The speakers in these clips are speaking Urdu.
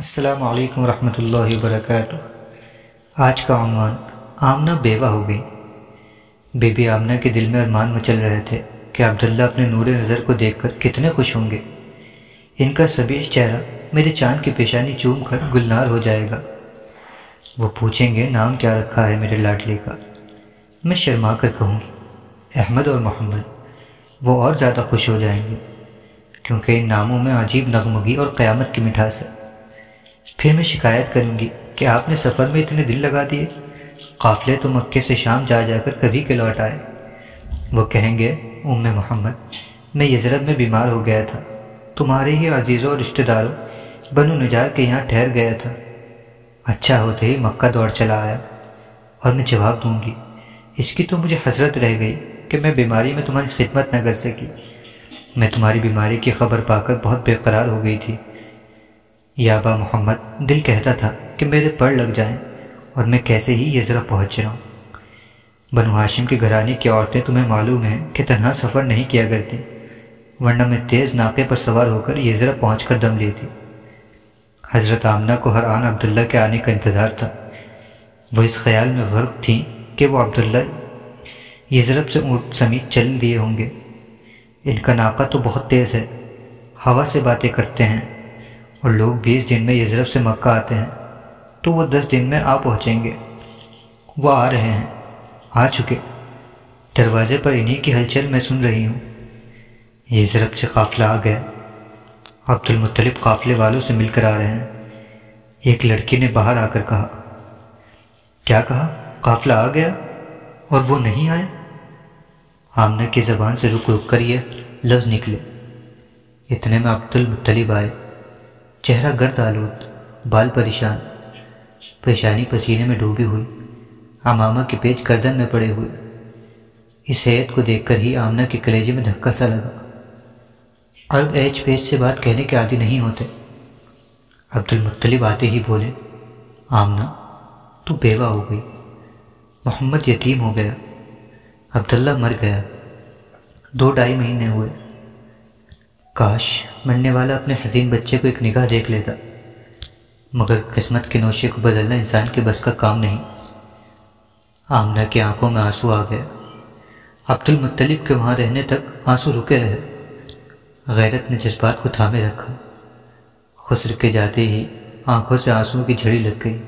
السلام علیکم ورحمۃ اللہ وبرکاتہ۔ آج کا عنوان آمنہ بیوہ ہو گئی۔ بی بی آمنہ کے دل میں ارمان مچل رہے تھے کہ عبداللہ اپنے نور نظر کو دیکھ کر کتنے خوش ہوں گے۔ ان کا سبیح چہرہ میرے چاند کی پیشانی چوم کر گلنار ہو جائے گا۔ وہ پوچھیں گے، نام کیا رکھا ہے میرے لاڈلے کا؟ میں شرما کر کہوں گی، احمد اور محمد۔ وہ اور زیادہ خوش ہو جائیں گے، کیونکہ ان ناموں میں عجیب نغمگی اور قیامت کی مٹھاس ہے۔ پھر میں شکایت کروں گی کہ آپ نے سفر میں اتنے دل لگا دیے۔ قافلے تو مکے سے شام جا جا کر کبھی کے لوٹ آئے۔ وہ کہیں گے، ام محمد، میں یزرت میں بیمار ہو گیا تھا۔ تمہارے ہی عزیزوں اور رشتہ داروں، بنو نجار کے یہاں ٹھہر گیا تھا۔ اچھا ہوتے ہی مکہ دوڑ چلا آیا۔ اور میں جواب دوں گی، اس کی تو مجھے حضرت رہ گئی کہ میں بیماری میں تمہاری خدمت نہ کر سکی۔ میں تمہاری بیماری کی خبر پا کر بہت بے قرار ہو گئی تھی۔ یابا محمد دل کہتا تھا کہ میرے پڑھ لگ جائیں اور میں کیسے ہی یہ ذرا پہنچ رہا ہوں بنو ہاشم کے گھرانے کی عورتیں تمہیں معلوم ہیں کہ تنہا سفر نہیں کیا کرتی، ورنہ میں تیز ناقے پر سوار ہو کر یہ ذرا پہنچ کر دم لیتی۔ حضرت آمنہ کو ہر آن عبداللہ کے آنے کا انتظار تھا۔ وہ اس خیال میں غرق تھیں کہ وہ عبداللہ یہ ضرب سے اونٹ سمیت چل دیے ہوں گے۔ ان کا ناقہ تو بہت تیز ہے، ہوا سے باتیں کرتے ہیں۔ اور لوگ بیس دن میں یزرف سے مکہ آتے ہیں، تو وہ دس دن میں آ پہنچیں گے۔ وہ آ رہے ہیں، آ چکے۔ دروازے پر انہی کی ہلچل میں سن رہی ہوں۔ یہ ضرب سے قافلہ آ گیا۔ عبد المطلب قافلے والوں سے مل کر آ رہے ہیں۔ ایک لڑکی نے باہر آ کر کہا، کیا کہا؟ قافلہ آ گیا اور وہ نہیں آئے؟ آمنہ کی زبان سے رک رک کر یہ لفظ نکلے۔ اتنے میں عبد المطلب آئے۔ چہرہ گرد آلود، بال پریشان پریشانی پسینے میں ڈوبی ہوئی امامہ کے پیچ گردن میں پڑے ہوئے۔ اس حیت کو دیکھ کر ہی آمنہ کے کلیجے میں دھکا سا لگا۔ عرب ایچ پیچ سے بات کہنے کے عادی نہیں ہوتے۔ عبد المطلب آتے ہی بولے، آمنہ، تو بیوہ ہو گئی۔ محمد یتیم ہو گیا۔ عبداللہ مر گیا۔ دو ڈھائی مہینے ہوئے۔ کاش مرنے والا اپنے حسین بچے کو ایک نگاہ دیکھ لیتا، مگر قسمت کے نوشے کو بدلنا انسان کے بس کا کام نہیں۔ آمنہ کی آنکھوں میں آنسو آ گیا عبد المطلب کے وہاں رہنے تک آنسو رکے رہے۔ غیرت نے جذبات کو تھامے رکھا۔ خسر کے جاتے ہی آنکھوں سے آنسو کی جھڑی لگ گئی۔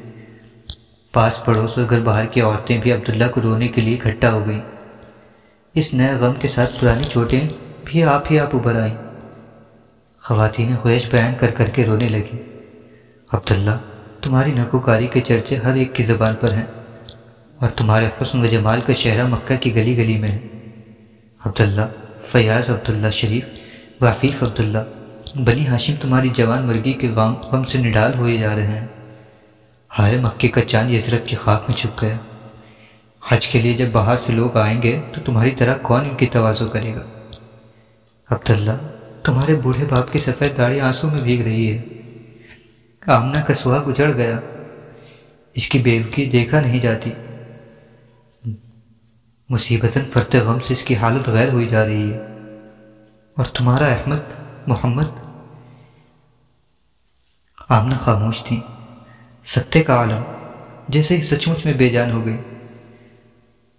پاس پڑوس اور گھر باہر کی عورتیں بھی عبداللہ کو رونے کے لیے اکٹھا ہو گئیں۔ اس نئے غم کے ساتھ پرانی چوٹیں بھی آپ ہی آپ ابھر آئیں۔ خواتین خویش بیان کر کر کے رونے لگی۔ عبداللہ، تمہاری نکوکاری کے چرچے ہر ایک کی زبان پر ہیں اور تمہارے حسن و جمال کا شہرہ مکہ کی گلی گلی میں ہے۔ عبداللہ، فیاض عبداللہ شریف، وافیف عبداللہ، بنی ہاشم تمہاری جوان مرگی کے غام غم سے نڈال ہوئے جا رہے ہیں۔ ہارے مکے کا چاند یزرت کی خاک میں چھپ گیا۔ حج کے لیے جب باہر سے لوگ آئیں گے تو تمہاری طرح کون ان کی توازو کرے گا؟ عبداللہ تمہارے بوڑھے باپ کی سفید داڑھی آنسوں میں بھیگ رہی ہے۔ آمنہ کا سہاگ اجڑ گیا۔ اس کی بیوکی دیکھا نہیں جاتی۔ مصیبتاً فرت غم سے اس کی حالت غیر ہوئی جا رہی ہے۔ اور تمہارا احمد، محمد؟ آمنہ خاموش تھی۔ ستے کا عالم، جیسے ہی سچ مچ میں بے جان ہو گئی۔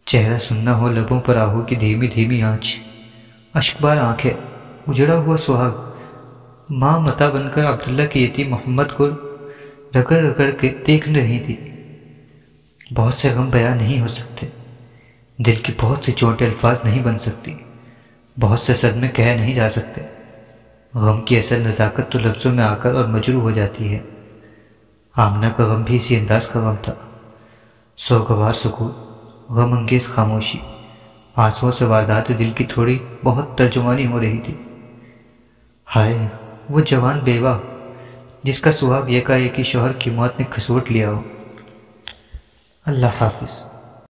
چہرہ سننا ہو، لبوں پر آہو کی دھیمی دھیمی آنچ۔ اشکبار آنکھیں۔ اجڑا ہوا سہاگ۔ ماں متا بن کر عبداللہ کی یتیم محمد کو رگڑ رگڑ کے دیکھ رہی تھی۔ بہت سے غم بیان نہیں ہو سکتے۔ دل کی بہت سی چوٹے الفاظ نہیں بن سکتی۔ بہت سے صدمے کہہ نہیں جا سکتے۔ غم کی اثر نزاکت تو لفظوں میں آ کر اور مجرو ہو جاتی ہے۔ آمنہ کا غم بھی اسی انداز کا غم تھا۔ سوگوار سکون، غم انگیز خاموشی آنسو سے واردات دل کی تھوڑی بہت ترجمانی ہو رہی تھی۔ ہائے، وہ جوان بیوہ، جس کا سہاگ ایک ایک کہ شوہر کی موت نے کھسوٹ لیا ہو۔ اللہ حافظ۔